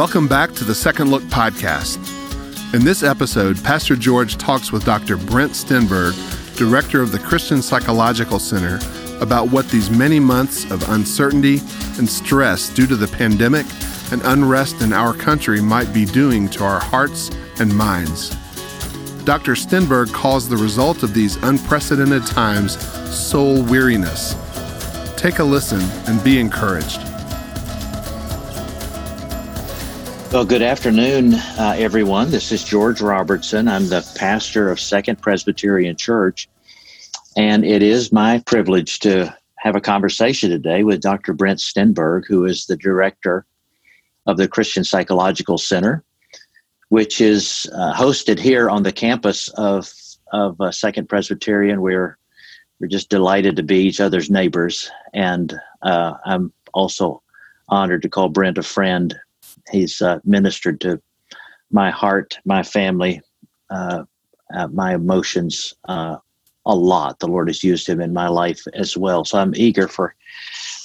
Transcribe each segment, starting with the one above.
Welcome back to the Second Look podcast. In this episode, Pastor George talks with Dr. Brent Stenberg, director of the Christian Psychological Center, about what these many months of uncertainty and stress due to the pandemic and unrest in our country might be doing to our hearts and minds. Dr. Stenberg calls the result of these unprecedented times soul weariness. Take a listen and be encouraged. Well, good afternoon, uh, everyone. This is George Robertson. I'm the pastor of Second Presbyterian Church, and it is my privilege to have a conversation today with Dr. Brent Stenberg, who is the director of the Christian Psychological Center, which is uh, hosted here on the campus of of uh, Second Presbyterian. We're we're just delighted to be each other's neighbors, and uh, I'm also honored to call Brent a friend he's uh, ministered to my heart, my family, uh, uh, my emotions uh, a lot. The Lord has used him in my life as well. So I'm eager for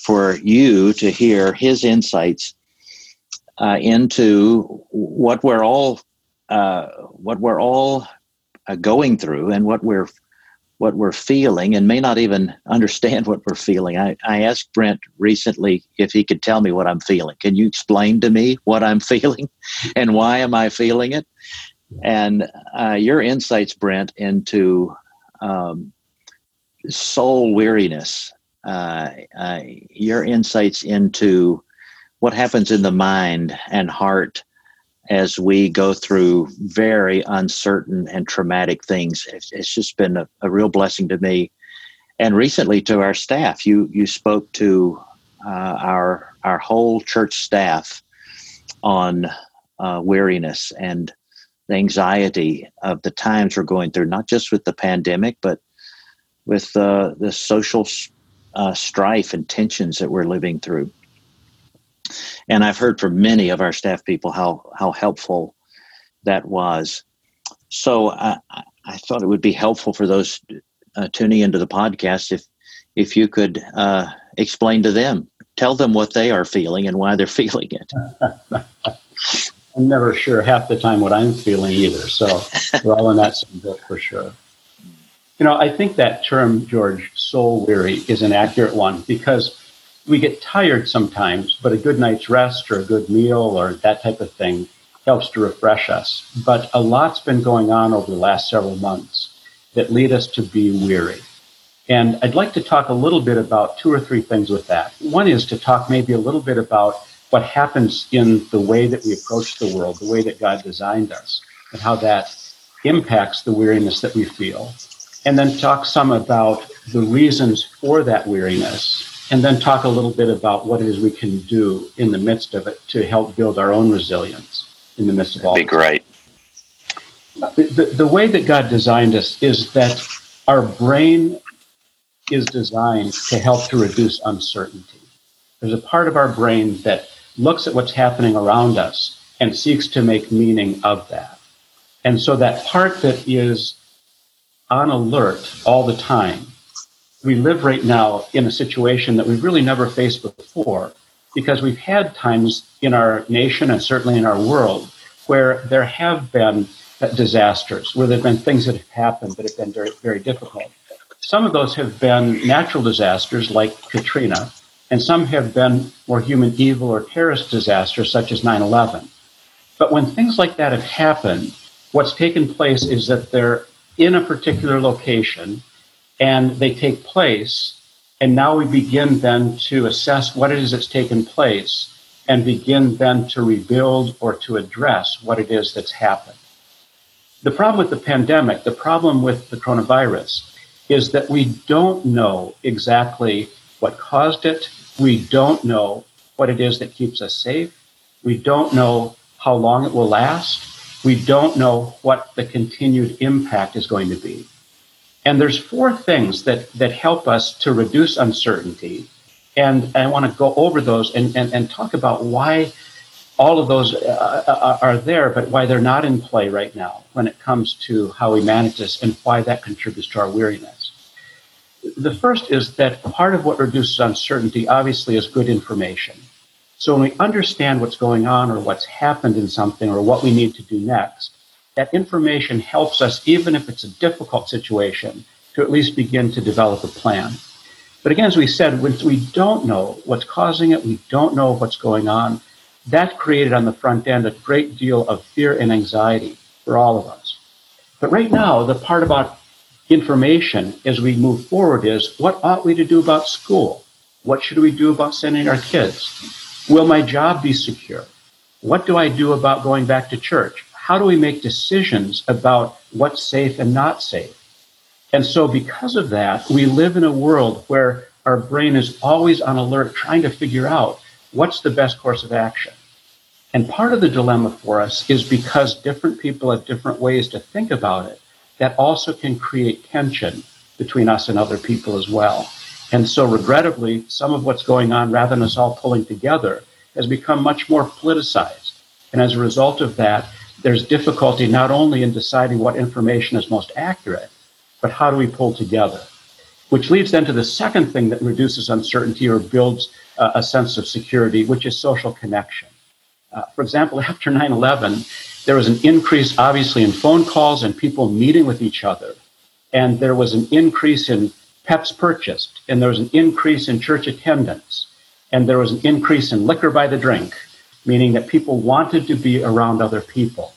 for you to hear his insights uh, into what we're all uh, what we're all going through and what we're what we're feeling and may not even understand what we're feeling. I, I asked Brent recently if he could tell me what I'm feeling. Can you explain to me what I'm feeling and why am I feeling it? And uh, your insights, Brent, into um, soul weariness, uh, uh, your insights into what happens in the mind and heart as we go through very uncertain and traumatic things. It's, just been a, a, real blessing to me, and recently to our staff. You you spoke to uh, our our whole church staff on uh, weariness and the anxiety of the times we're going through, not just with the pandemic, but with uh, the social uh, strife and tensions that we're living through and I've heard from many of our staff people how how helpful that was. So I, I thought it would be helpful for those uh, tuning into the podcast if if you could uh, explain to them, tell them what they are feeling and why they're feeling it. I'm never sure half the time what I'm feeling either. So we're all in that same boat for sure. You know, I think that term, George, soul weary, is an accurate one because we get tired sometimes, but a good night's rest or a good meal or that type of thing helps to refresh us. But a lot's been going on over the last several months that lead us to be weary. And I'd like to talk a little bit about two or three things with that. One is to talk maybe a little bit about what happens in the way that we approach the world, the way that God designed us, and how that impacts the weariness that we feel. And then talk some about the reasons for that weariness and then talk a little bit about what it is we can do in the midst of it to help build our own resilience in the midst of all. That'd be great. The, the, the way that God designed us is that our brain is designed to help to reduce uncertainty. There's a part of our brain that looks at what's happening around us and seeks to make meaning of that. And so that part that is on alert all the time we live right now in a situation that we've really never faced before because we've had times in our nation and certainly in our world where there have been disasters, where there have been things that have happened that have been very, very difficult. Some of those have been natural disasters like Katrina, and some have been more human evil or terrorist disasters such as 9 11. But when things like that have happened, what's taken place is that they're in a particular location and they take place. And now we begin then to assess what it is that's taken place and begin then to rebuild or to address what it is that's happened. The problem with the pandemic, the problem with the coronavirus, is that we don't know exactly what caused it. We don't know what it is that keeps us safe. We don't know how long it will last. We don't know what the continued impact is going to be. And there's four things that, that help us to reduce uncertainty. And I want to go over those and, and, and talk about why all of those uh, uh, are there, but why they're not in play right now when it comes to how we manage this and why that contributes to our weariness. The first is that part of what reduces uncertainty obviously is good information. So when we understand what's going on or what's happened in something or what we need to do next, that information helps us, even if it's a difficult situation, to at least begin to develop a plan. But again, as we said, we don't know what's causing it, we don't know what's going on, that created on the front end a great deal of fear and anxiety for all of us. But right now, the part about information as we move forward is what ought we to do about school? What should we do about sending our kids? Will my job be secure? What do I do about going back to church? How do we make decisions about what's safe and not safe? And so, because of that, we live in a world where our brain is always on alert, trying to figure out what's the best course of action. And part of the dilemma for us is because different people have different ways to think about it, that also can create tension between us and other people as well. And so, regrettably, some of what's going on, rather than us all pulling together, has become much more politicized. And as a result of that, there's difficulty not only in deciding what information is most accurate, but how do we pull together? Which leads then to the second thing that reduces uncertainty or builds uh, a sense of security, which is social connection. Uh, for example, after 9 11, there was an increase, obviously, in phone calls and people meeting with each other. And there was an increase in pets purchased, and there was an increase in church attendance, and there was an increase in liquor by the drink, meaning that people wanted to be around other people.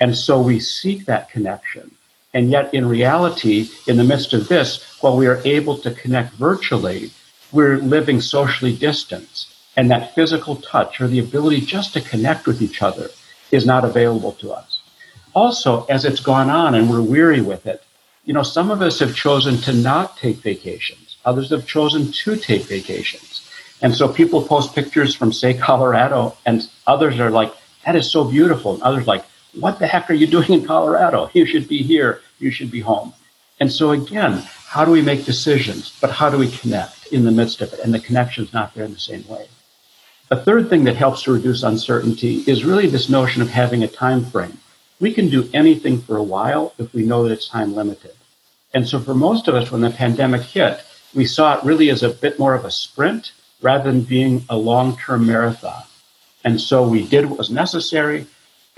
And so we seek that connection. And yet, in reality, in the midst of this, while we are able to connect virtually, we're living socially distanced and that physical touch or the ability just to connect with each other is not available to us. Also, as it's gone on and we're weary with it, you know, some of us have chosen to not take vacations. Others have chosen to take vacations. And so people post pictures from, say, Colorado, and others are like, that is so beautiful. And others like, what the heck are you doing in Colorado? You should be here. You should be home. And so again, how do we make decisions? But how do we connect in the midst of it? And the connection is not there in the same way. A third thing that helps to reduce uncertainty is really this notion of having a time frame. We can do anything for a while if we know that it's time limited. And so for most of us, when the pandemic hit, we saw it really as a bit more of a sprint rather than being a long-term marathon. And so we did what was necessary,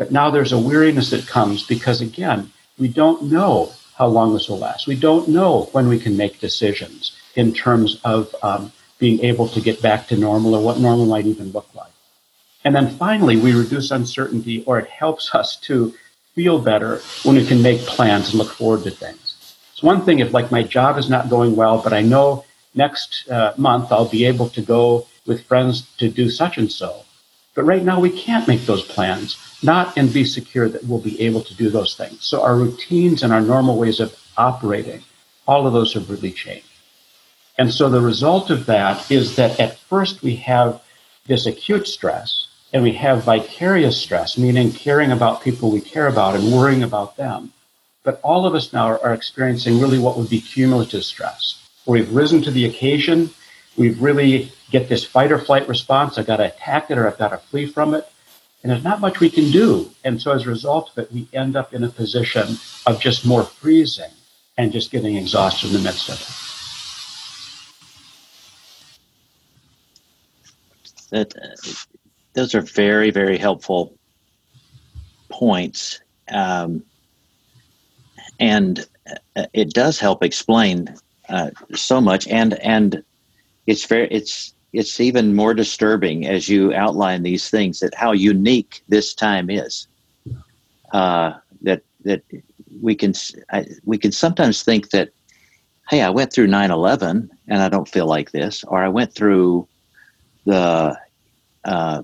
but now there's a weariness that comes because again, we don't know how long this will last. We don't know when we can make decisions in terms of um, being able to get back to normal or what normal might even look like. And then finally, we reduce uncertainty or it helps us to feel better when we can make plans and look forward to things. It's one thing if like my job is not going well, but I know next uh, month I'll be able to go with friends to do such and so. But right now we can't make those plans, not and be secure that we'll be able to do those things. So our routines and our normal ways of operating, all of those have really changed. And so the result of that is that at first we have this acute stress and we have vicarious stress, meaning caring about people we care about and worrying about them. But all of us now are, experiencing really what would be cumulative stress, we've risen to the occasion. We've really get this fight or flight response. I've got to attack it or I've got to flee from it. And there's not much we can do. And so as a result of it, we end up in a position of just more freezing and just getting exhausted in the midst of it. that uh, those are very very helpful points um, and uh, it does help explain uh, so much and and it's very it's it's even more disturbing as you outline these things that how unique this time is uh, that that we can I, we can sometimes think that hey i went through 9-11 and i don't feel like this or i went through the uh,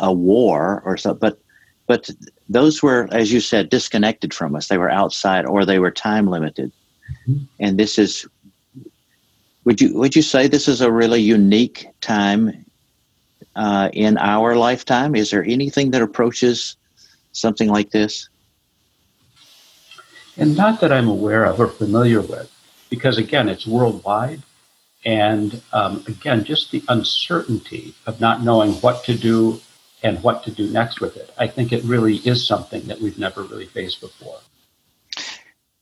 a war or so, but but those were, as you said, disconnected from us. They were outside or they were time limited. Mm-hmm. And this is would you would you say this is a really unique time uh, in our lifetime? Is there anything that approaches something like this? And not that I'm aware of or familiar with, because again, it's worldwide. And um, again, just the uncertainty of not knowing what to do and what to do next with it. I think it really is something that we've never really faced before.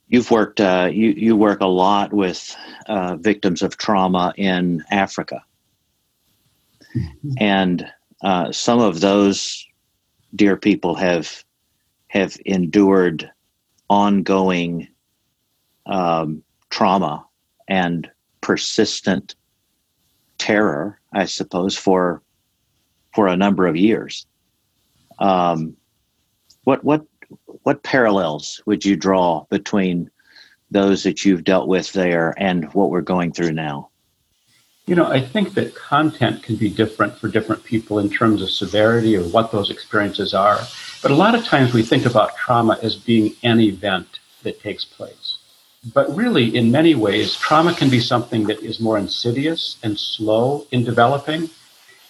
You've worked, uh, you, you work a lot with uh, victims of trauma in Africa. mm-hmm. and uh, some of those dear people have have endured ongoing um, trauma and persistent terror, I suppose, for for a number of years. Um, what what what parallels would you draw between those that you've dealt with there and what we're going through now? You know, I think that content can be different for different people in terms of severity or what those experiences are. But a lot of times we think about trauma as being an event that takes place. But really, in many ways, trauma can be something that is more insidious and slow in developing.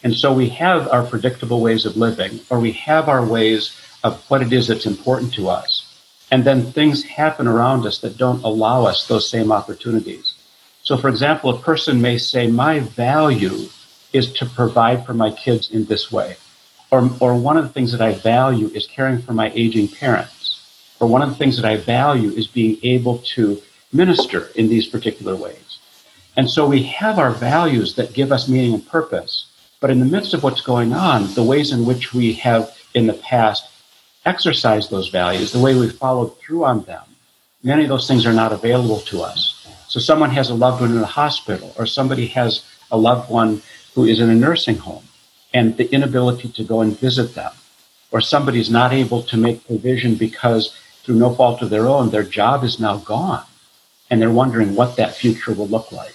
And so we have our predictable ways of living, or we have our ways of what it is that's important to us. And then things happen around us that don't allow us those same opportunities. So, for example, a person may say, My value is to provide for my kids in this way. Or, or one of the things that I value is caring for my aging parents. Or one of the things that I value is being able to minister in these particular ways. And so we have our values that give us meaning and purpose. But in the midst of what's going on, the ways in which we have in the past exercised those values, the way we followed through on them, many of those things are not available to us. So someone has a loved one in a hospital, or somebody has a loved one who is in a nursing home, and the inability to go and visit them, or somebody's not able to make provision because through no fault of their own, their job is now gone, and they're wondering what that future will look like.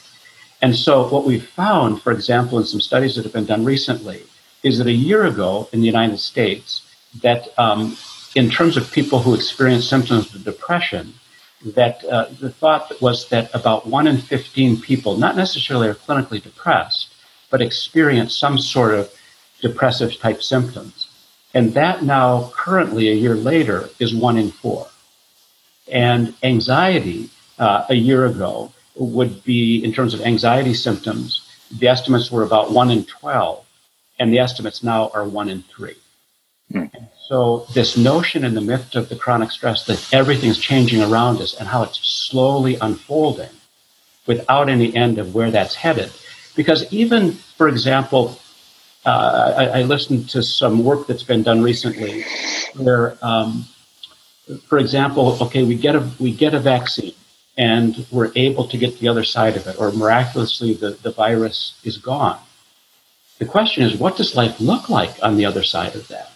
And so what we've found, for example, in some studies that have been done recently, is that a year ago in the United States, that um, in terms of people who experience symptoms of depression, that uh, the thought was that about one in 15 people, not necessarily are clinically depressed, but experience some sort of depressive type symptoms. And that now, currently, a year later, is one in four. And anxiety, uh, a year ago, would be, in terms of anxiety symptoms, the estimates were about one in 12, and the estimates now are one in three. Mm. So this notion in the midst of the chronic stress that everything's changing around us and how it's slowly unfolding without any end of where that's headed. Because even, for example, uh, I, I, listened to some work that's been done recently where, um, for example, okay, we get a we get a vaccine and we're able to get the other side of it, or miraculously the, the virus is gone. The question is, what does life look like on the other side of that?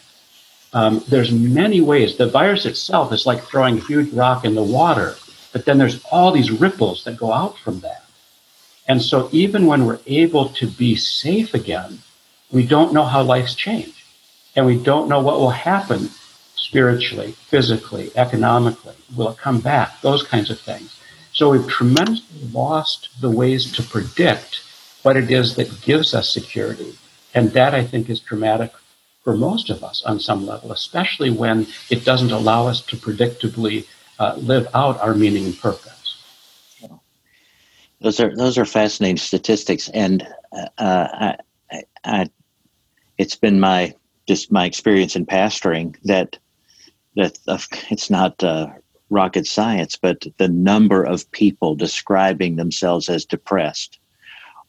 Um, there's many ways. The virus itself is like throwing a huge rock in the water, but then there's all these ripples that go out from that. And so even when we're able to be safe again, we don't know how life's changed. And we don't know what will happen spiritually, physically, economically. Will it come back? Those kinds of things. So we've tremendously lost the ways to predict what it is that gives us security. And that I think is traumatic for most of us on some level, especially when it doesn't allow us to predictably uh, live out our meaning and purpose. Those are those are fascinating statistics, and uh, I, I, it's been my just my experience in pastoring that that it's not uh, rocket science, but the number of people describing themselves as depressed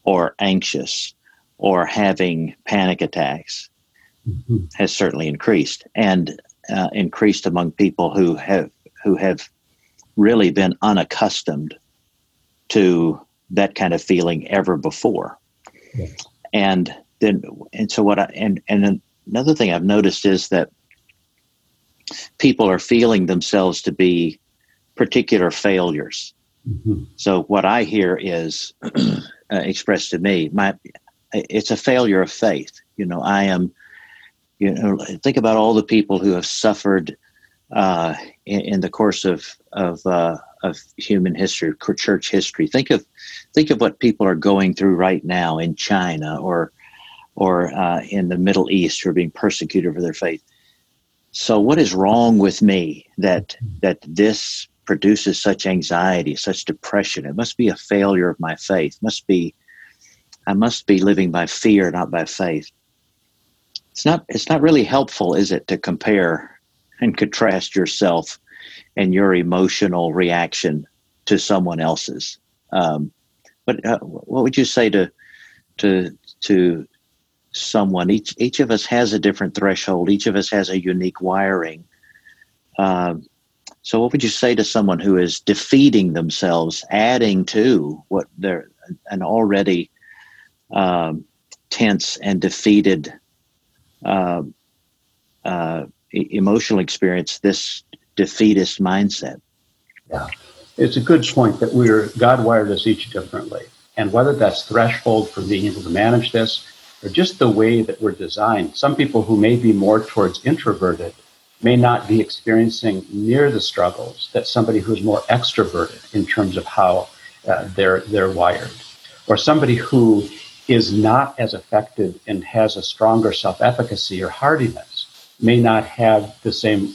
or anxious or having panic attacks mm-hmm. has certainly increased and uh, increased among people who have who have really been unaccustomed to that kind of feeling ever before. And then and so what I and and another thing I've noticed is that people are feeling themselves to be particular failures. Mm-hmm. So what I hear is uh, expressed to me, my it's a failure of faith. You know, I am you know, think about all the people who have suffered uh, in, in, the course of of uh, of human history, church history. Think of think of what people are going through right now in China or or uh, in the Middle East who are being persecuted for their faith. So, what is wrong with me that that this produces such anxiety, such depression? It must be a failure of my faith. It must be I must be living by fear, not by faith it's not it's not really helpful, is it, to compare and contrast yourself and your emotional reaction to someone else's. Um, but uh, what would you say to to to someone? Each each of us has a different threshold. Each of us has a unique wiring. Um, so, what would you say to someone who is defeating themselves, adding to what they're an already um, tense and defeated uh, uh, emotional experience? This defeatist mindset. Yeah, it's a good point that we're God wired us each differently, and whether that's threshold for being able to manage this or just the way that we're designed. Some people who may be more towards introverted may not be experiencing near the struggles that somebody who's more extroverted in terms of how uh, they're they're wired, or somebody who is not as affected and has a stronger self-efficacy or hardiness may not have the same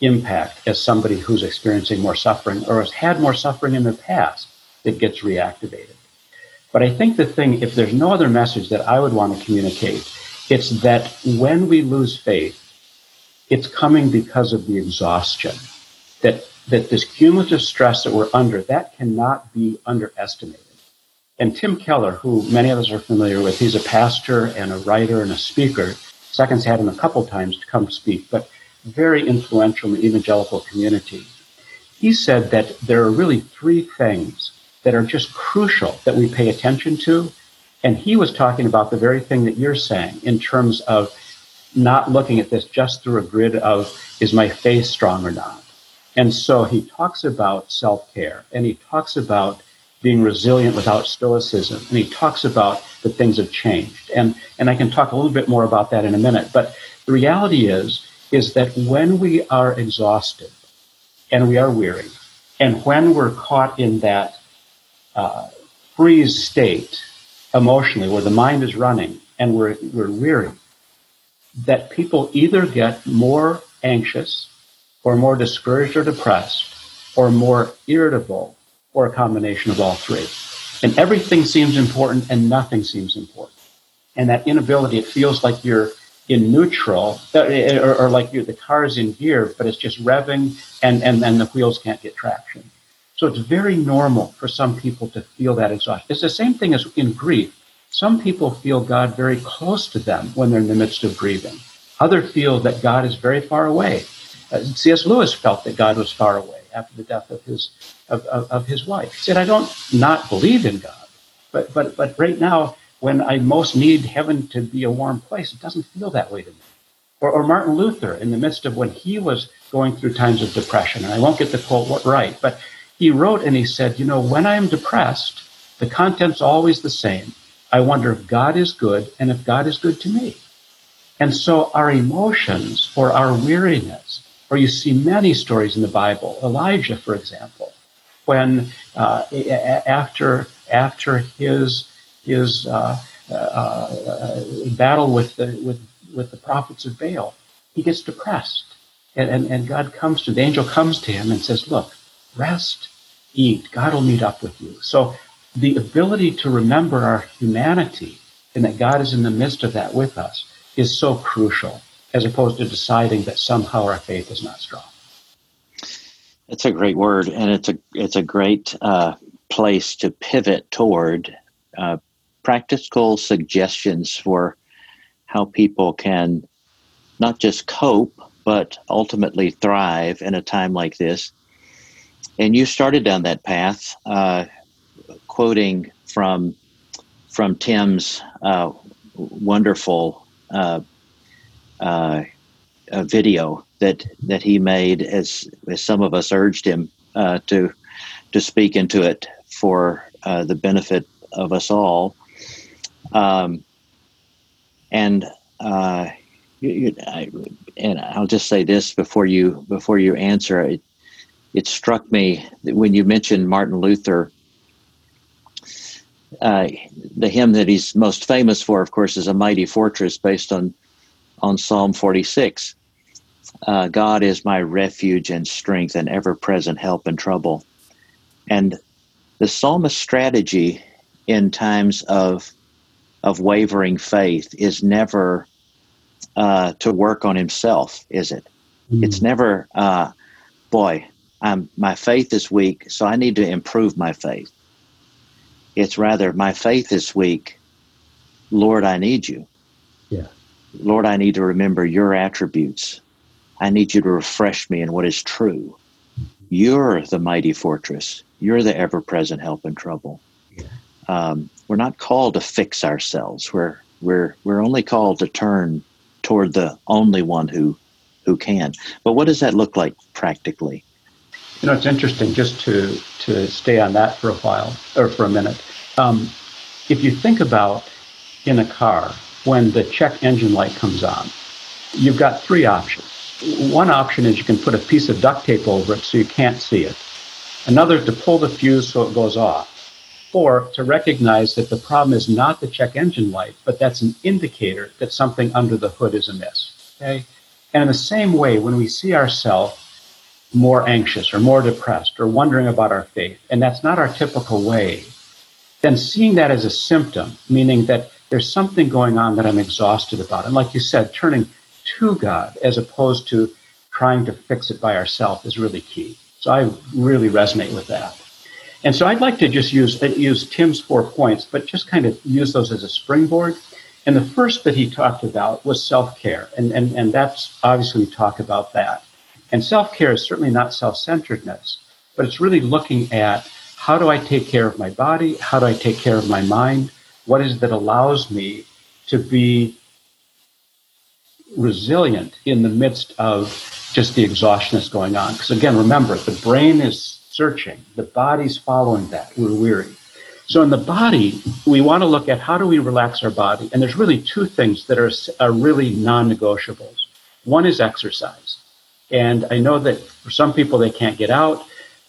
impact as somebody who's experiencing more suffering or has had more suffering in the past that gets reactivated. But I think the thing, if there's no other message that I would want to communicate, it's that when we lose faith, it's coming because of the exhaustion. That that this cumulative stress that we're under, that cannot be underestimated. And Tim Keller, who many of us are familiar with, he's a pastor and a writer and a speaker. Second's had him a couple times to come speak, but very influential in the evangelical community. He said that there are really three things that are just crucial that we pay attention to. And he was talking about the very thing that you're saying in terms of not looking at this just through a grid of is my faith strong or not. And so he talks about self care and he talks about being resilient without stoicism and he talks about that things have changed. And, and I can talk a little bit more about that in a minute. But the reality is, is that when we are exhausted and we are weary, and when we're caught in that uh, freeze state emotionally, where the mind is running and we're, we're weary, that people either get more anxious or more discouraged or depressed or more irritable or a combination of all three. And everything seems important and nothing seems important. And that inability, it feels like you're in neutral uh, or, or like the car's in gear, but it's just revving and, and, and the wheels can't get traction. So it's very normal for some people to feel that exhaustion. It's the same thing as in grief. Some people feel God very close to them when they're in the midst of grieving. Others feel that God is very far away. Uh, C.S. Lewis felt that God was far away after the death of his of, of, of his wife. He said, "I don't not believe in God, but but but right now, when I most need heaven to be a warm place, it doesn't feel that way to me." Or, or Martin Luther, in the midst of when he was going through times of depression, and I won't get the quote right, but he wrote and he said, "You know, when I am depressed, the content's always the same." I wonder if God is good and if God is good to me. And so our emotions or our weariness, or you see many stories in the Bible, Elijah, for example, when uh, after after his his uh, uh, uh, battle with the with with the prophets of Baal, he gets depressed, and, and and God comes to the angel comes to him and says, "Look, rest, eat. God will meet up with you." So the ability to remember our humanity and that God is in the midst of that with us is so crucial, as opposed to deciding that somehow our faith is not strong. It's a great word, and it's a it's a great uh, place to pivot toward uh, practical suggestions for how people can not just cope but ultimately thrive in a time like this. And you started down that path. Uh, quoting from from Tim's uh, wonderful uh, uh, video that that he made as as some of us urged him uh, to to speak into it for uh, the benefit of us all. Um, and uh, you, you, I, and I'll just say this before you before you answer it. It struck me that when you mentioned Martin Luther uh, the hymn that he's most famous for, of course, is "A Mighty Fortress," based on on Psalm 46. Uh, God is my refuge and strength and ever-present help in trouble. And the psalmist's strategy in times of of wavering faith is never uh, to work on himself, is it? Mm. It's never, uh, boy, I'm, my faith is weak, so I need to improve my faith. It's rather, my faith is weak. Lord, I need you. Yeah. Lord, I need to remember your attributes. I need you to refresh me in what is true. You're the mighty fortress. You're the ever present help in trouble. Um, we're not called to fix ourselves. We're, we're, we're only called to turn toward the only one who, who can. But what does that look like practically? You know, it's interesting just to, to stay on that for a while or for a minute. Um, if you think about in a car, when the check engine light comes on, you've got three options. One option is you can put a piece of duct tape over it so you can't see it. Another is to pull the fuse so it goes off. Or to recognize that the problem is not the check engine light, but that's an indicator that something under the hood is amiss. Okay? And in the same way, when we see ourselves more anxious or more depressed or wondering about our faith, and that's not our typical way, then seeing that as a symptom, meaning that there's something going on that I'm exhausted about. And like you said, turning to God as opposed to trying to fix it by ourselves is really key. So I really resonate with that. And so I'd like to just use uh, use Tim's four points, but just kind of use those as a springboard. And the first that he talked about was self-care. And, and, and that's obviously we talk about that. And self-care is certainly not self-centeredness, but it's really looking at how do I take care of my body? How do I take care of my mind? What is it that allows me to be resilient in the midst of just the exhaustion that's going on? Because again, remember, the brain is searching, the body's following that. We're weary. So in the body, we want to look at how do we relax our body? And there's really two things that are, are really non-negotiables. One is exercise. And I know that for some people, they can't get out,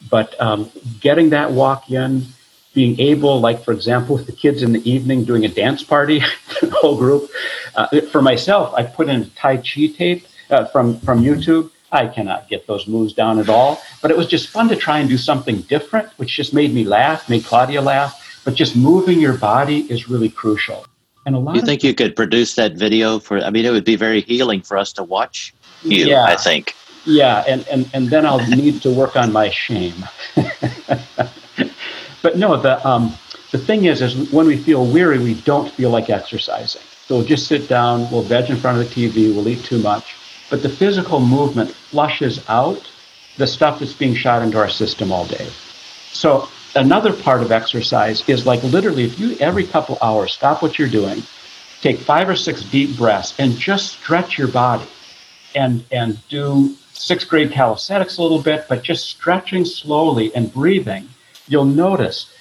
but um, getting that walk in, being able, like for example, with the kids in the evening doing a dance party, the whole group. Uh, for myself, I put in a Tai Chi tape uh, from from YouTube. I cannot get those moves down at all, but it was just fun to try and do something different, which just made me laugh, made Claudia laugh. But just moving your body is really crucial. And a lot. You think you could produce that video for? I mean, it would be very healing for us to watch you. Yeah. I think. Yeah, and, and, and then I'll need to work on my shame. But no, the um, the thing is, is when we feel weary, we don't feel like exercising. So we'll just sit down, we'll veg in front of the TV, we'll eat too much. But the physical movement flushes out the stuff that's being shot into our system all day. So another part of exercise is like literally, if you every couple hours stop what you're doing, take five or six deep breaths, and just stretch your body, and and do sixth grade calisthenics a little bit, but just stretching slowly and breathing you'll notice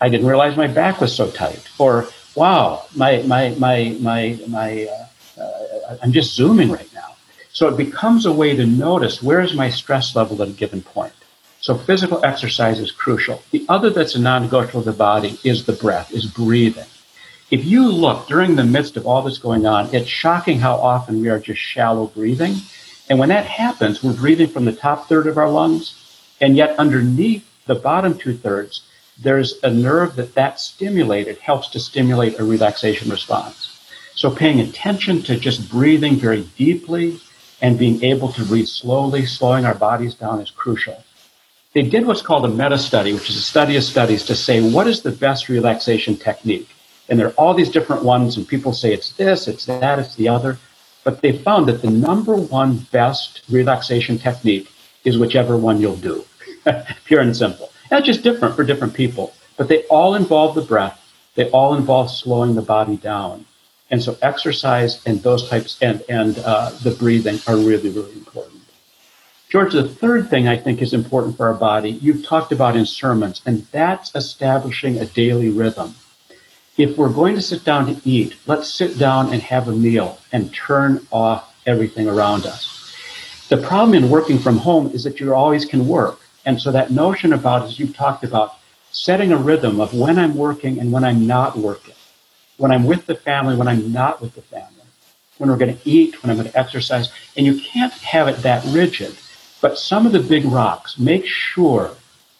I didn't realize my back was so tight, or wow, my my my my my uh, uh, I'm just zooming right now. So it becomes a way to notice where is my stress level at a given point. So physical exercise is crucial. The other that's a non-negotiable of the body is the breath, is breathing. If you look during the midst of all this going on, it's shocking how often we are just shallow breathing. And when that happens, we're breathing from the top third of our lungs, and yet underneath the bottom two thirds, there's a nerve that that stimulated helps to stimulate a relaxation response. So paying attention to just breathing very deeply and being able to breathe slowly, slowing our bodies down is crucial. They did what's called a meta study, which is a study of studies to say what is the best relaxation technique. And there are all these different ones, and people say it's this, it's that, it's the other. But they found that the number one best relaxation technique is whichever one you'll do. pure and simple. That's just different for different people, but they all involve the breath. They all involve slowing the body down. And so exercise and those types and, and uh, the breathing are really, really important. George, the third thing I think is important for our body, you've talked about in sermons, and that's establishing a daily rhythm. If we're going to sit down to eat, let's sit down and have a meal and turn off everything around us. The problem in working from home is that you always can work. And so that notion about, as you've talked about, setting a rhythm of when I'm working and when I'm not working, when I'm with the family, when I'm not with the family, when we're going to eat, when I'm going to exercise. And you can't have it that rigid. But some of the big rocks, make sure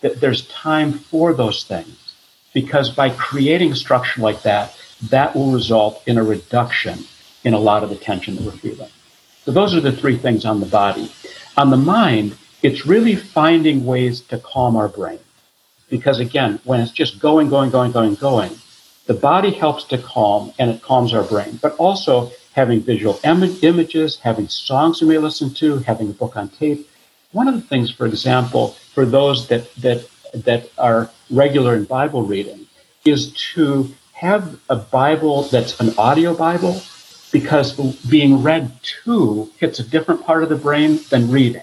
that there's time for those things. Because by creating structure like that, that will result in a reduction in a lot of the tension that we're feeling. So those are the three things on the body. On the mind, it's really finding ways to calm our brain. Because again, when it's just going, going, going, going, going, the body helps to calm and it calms our brain. But also, having visual Im- images, having songs you may listen to, having a book on tape. One of the things, for example, for those that, that, that are regular in Bible reading, is to have a Bible that's an audio Bible because being read to hits a different part of the brain than reading.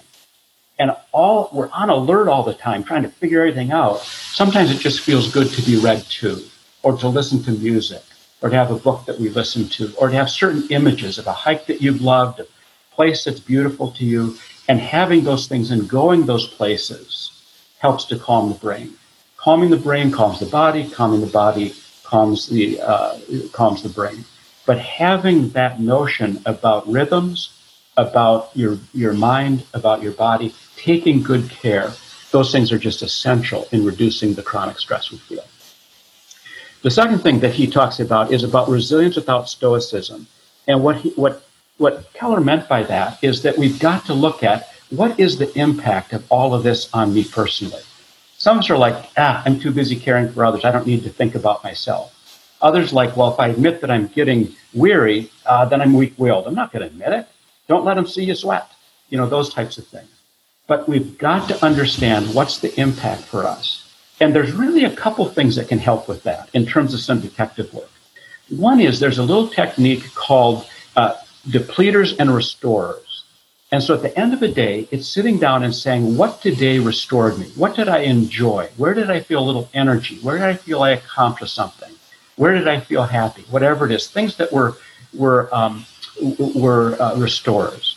And all we're on alert all the time, trying to figure everything out. Sometimes it just feels good to be read to, or to listen to music, or to have a book that we listen to, or to have certain images of a hike that you've loved, a place that's beautiful to you, and having those things and going those places helps to calm the brain. Calming the brain calms the body. Calming the body calms the uh, calms the brain. But having that notion about rhythms, about your your mind, about your body, taking good care, those things are just essential in reducing the chronic stress we feel. The second thing that he talks about is about resilience without stoicism. And what he, what what Keller meant by that is that we've got to look at what is the impact of all of this on me personally. Some of us are like, ah, I'm too busy caring for others. I don't need to think about myself. Others like, well, if I admit that I'm getting weary, uh, then I'm weak-willed. I'm not going to admit it. Don't let them see you sweat. You know, those types of things. But we've got to understand what's the impact for us. And there's really a couple things that can help with that in terms of some detective work. One is there's a little technique called uh, depleters and restorers. And so at the end of the day, it's sitting down and saying, what today restored me? What did I enjoy? Where did I feel a little energy? Where did I feel I accomplished something? Where did I feel happy? Whatever it is, things that were, were, um, were uh, restorers.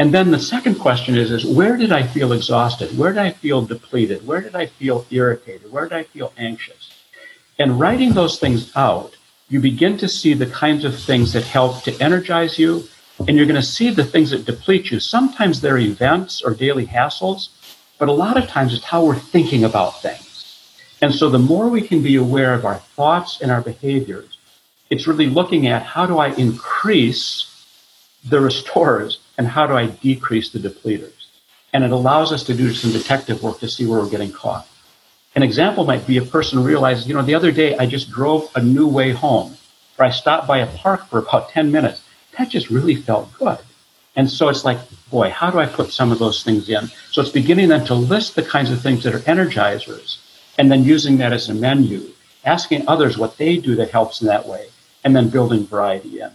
And then the second question is, is where did I feel exhausted? Where did I feel depleted? Where did I feel irritated? Where did I feel anxious? And writing those things out, you begin to see the kinds of things that help to energize you, and you're going to see the things that deplete you. Sometimes they're events or daily hassles, but a lot of times it's how we're thinking about things. And so the more we can be aware of our thoughts and our behaviors, it's really looking at how do I increase the restorers and how do I decrease the depleters? And it allows us to do some detective work to see where we're getting caught. An example might be a person realizes, you know, the other day I just drove a new way home, or I stopped by a park for about 10 minutes. That just really felt good. And so it's like, boy, how do I put some of those things in? So it's beginning then to list the kinds of things that are energizers and then using that as a menu, asking others what they do that helps in that way, and then building variety in.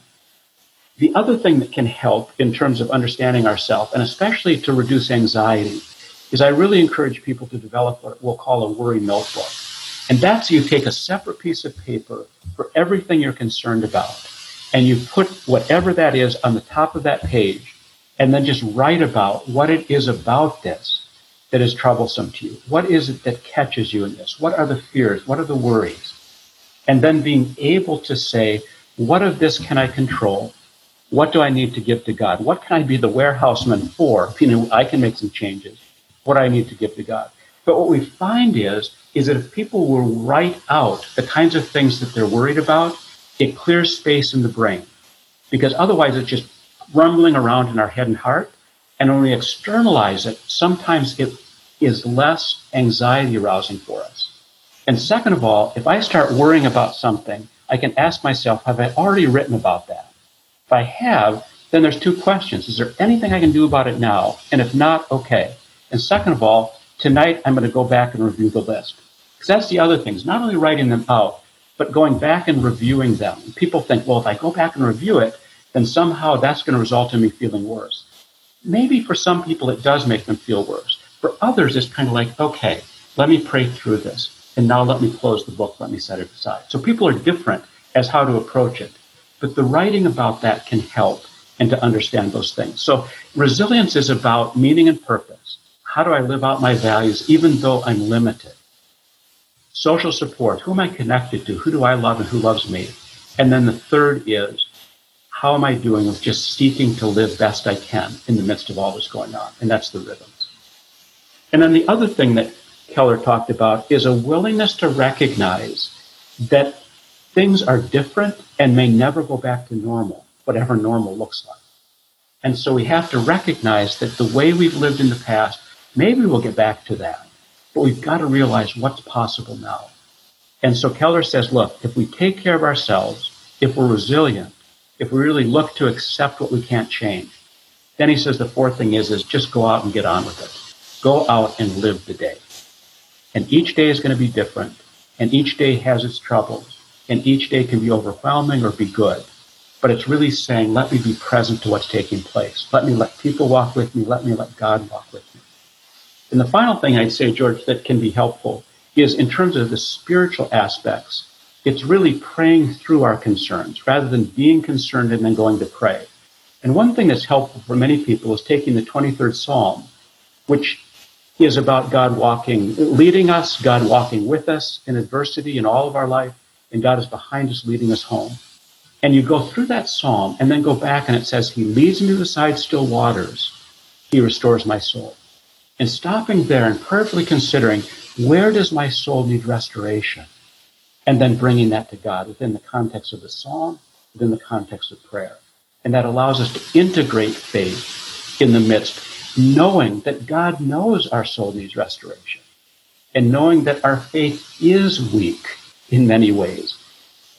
The other thing that can help in terms of understanding ourselves, and especially to reduce anxiety, is I really encourage people to develop what we'll call a worry notebook. And that's you take a separate piece of paper for everything you're concerned about, and you put whatever that is on the top of that page, and then just write about what it is about this that is troublesome to you. What is it that catches you in this? What are the fears? What are the worries? And then being able to say, what of this can I control? What do I need to give to God? What can I be the warehouseman for? You know, I can make some changes. What do I need to give to God? But what we find is, is that if people will write out the kinds of things that they're worried about, it clears space in the brain. Because otherwise it's just rumbling around in our head and heart. And when we externalize it, sometimes it is less anxiety arousing for us. And second of all, if I start worrying about something, I can ask myself, have I already written about that? If I have, then there's two questions. Is there anything I can do about it now? And if not, okay. And second of all, tonight I'm going to go back and review the list. Because that's the other things, not only writing them out, but going back and reviewing them. People think, well, if I go back and review it, then somehow that's going to result in me feeling worse. Maybe for some people it does make them feel worse. For others, it's kind of like, okay, let me pray through this. And now let me close the book, let me set it aside. So people are different as how to approach it. But the writing about that can help and to understand those things. So resilience is about meaning and purpose. How do I live out my values even though I'm limited? Social support. Who am I connected to? Who do I love and who loves me? And then the third is how am I doing with just seeking to live best I can in the midst of all that's going on? And that's the rhythms. And then the other thing that Keller talked about is a willingness to recognize that things are different and may never go back to normal, whatever normal looks like. And so we have to recognize that the way we've lived in the past, maybe we'll get back to that, but we've got to realize what's possible now. And so Keller says, look, if we take care of ourselves, if we're resilient, if we really look to accept what we can't change. Then he says the fourth thing is, is just go out and get on with it. Go out and live the day. And each day is going to be different. And each day has its troubles. And each day can be overwhelming or be good. But it's really saying, let me be present to what's taking place. Let me let people walk with me. Let me let God walk with me. And the final thing I'd say, George, that can be helpful is in terms of the spiritual aspects, it's really praying through our concerns rather than being concerned and then going to pray. And one thing that's helpful for many people is taking the 23rd Psalm, which is about God walking, leading us, God walking with us in adversity in all of our life, and God is behind us, leading us home. And you go through that psalm and then go back and it says, He leads me beside still waters. He restores my soul. And stopping there and prayerfully considering, where does my soul need restoration? And then bringing that to God within the context of the psalm, within the context of prayer. And that allows us to integrate faith in the midst knowing that God knows our soul needs restoration and knowing that our faith is weak in many ways,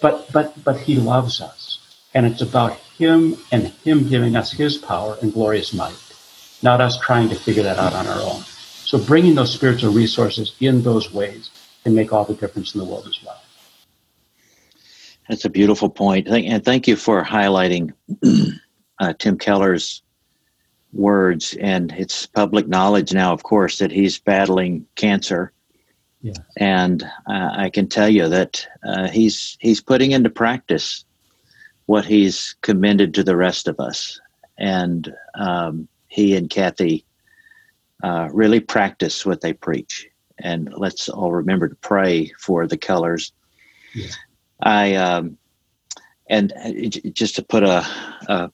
but, but, but he loves us. And it's about him and him giving us his power and glorious might, not us trying to figure that out on our own. So bringing those spiritual resources in those ways can make all the difference in the world as well. That's a beautiful point. And thank you for highlighting uh, Tim Keller's words, and it's public knowledge now, of course, that he's battling cancer. Yeah. And uh, I can tell you that uh, he's he's putting into practice what he's commended to the rest of us, and um, he and Kathy uh, really practice what they preach. And let's all remember to pray for the Kellers. Yeah. I um, and uh, just to put a, a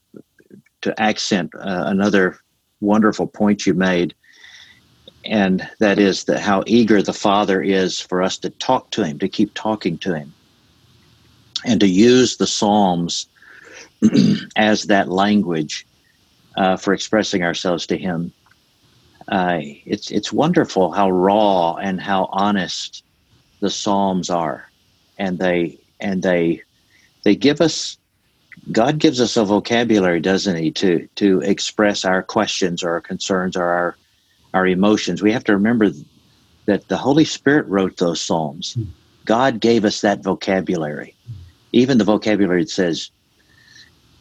to accent uh, another wonderful point you made, and that is that how eager the Father is for us to talk to Him, to keep talking to Him, and to use the Psalms as that language uh, for expressing ourselves to Him. Uh, it's it's wonderful how raw and how honest the Psalms are, and they and they they give us God gives us a vocabulary, doesn't He, to to express our questions or our concerns or our our emotions. We have to remember that the Holy Spirit wrote those psalms. Hmm. God gave us that vocabulary, even the vocabulary that says,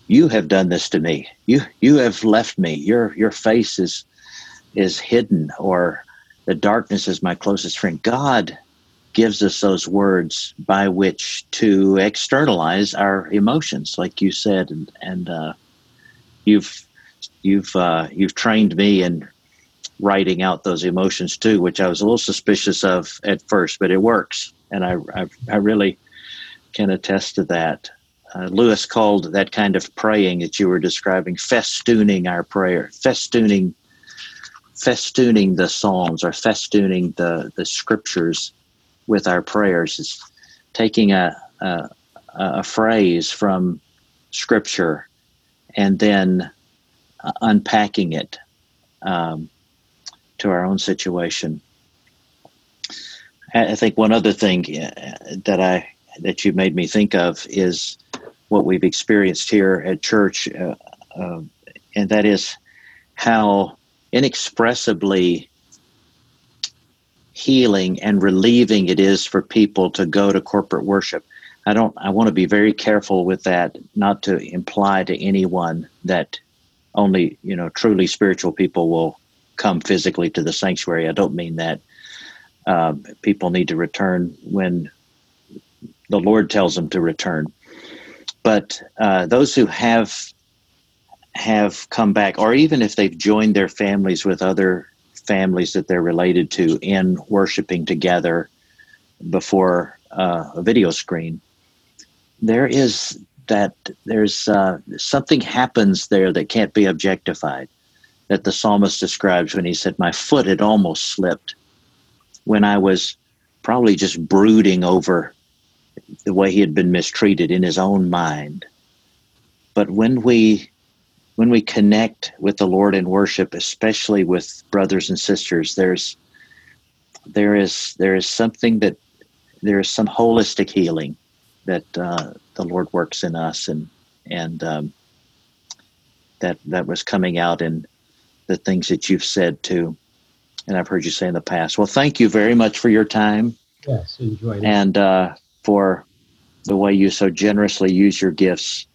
"You have done this to me. You you have left me. Your your face is is hidden, or the darkness is my closest friend." God gives us those words by which to externalize our emotions, like you said, and and uh, you've you've uh, you've trained me in writing out those emotions too, which I was a little suspicious of at first, but it works, and I I, I really can attest to that. Uh, Lewis called that kind of praying that you were describing festooning our prayer, festooning, festooning the psalms or festooning the the scriptures with our prayers. Is taking a, a, a phrase from Scripture and then uh, unpacking it. Um, to our own situation. I think one other thing uh, that I that you made me think of is what we've experienced here at church, uh, uh, and that is how inexpressibly healing and relieving it is for people to go to corporate worship. I don't I want to be very careful with that not to imply to anyone that only, you know, truly spiritual people will come physically to the sanctuary. I don't mean that. Um, people need to return when the Lord tells them to return. But uh, those who have have come back, or even if they've joined their families with other families that they're related to in worshiping together before uh, a video screen. There is that there's uh, something happens there that can't be objectified. That the psalmist describes when he said, "My foot had almost slipped when I was probably just brooding over the way he had been mistreated in his own mind." But when we when we connect with the Lord in worship, especially with brothers and sisters, there's there is there is something that there is some holistic healing that uh, the Lord works in us, and and um, that that was coming out in the things that you've said too, and I've heard you say in the past. Well, thank you very much for your time. Yes, enjoyed it. And uh, for the way you so generously use your gifts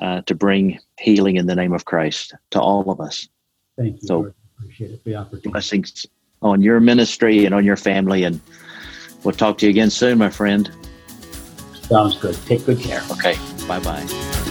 uh, to bring healing in the name of Christ to all of us. Thank you. So, Lord. appreciate it. The opportunity. Blessings on your ministry and on your family. And we'll talk to you again soon, my friend. Sounds good. Take good care. Okay. Bye bye.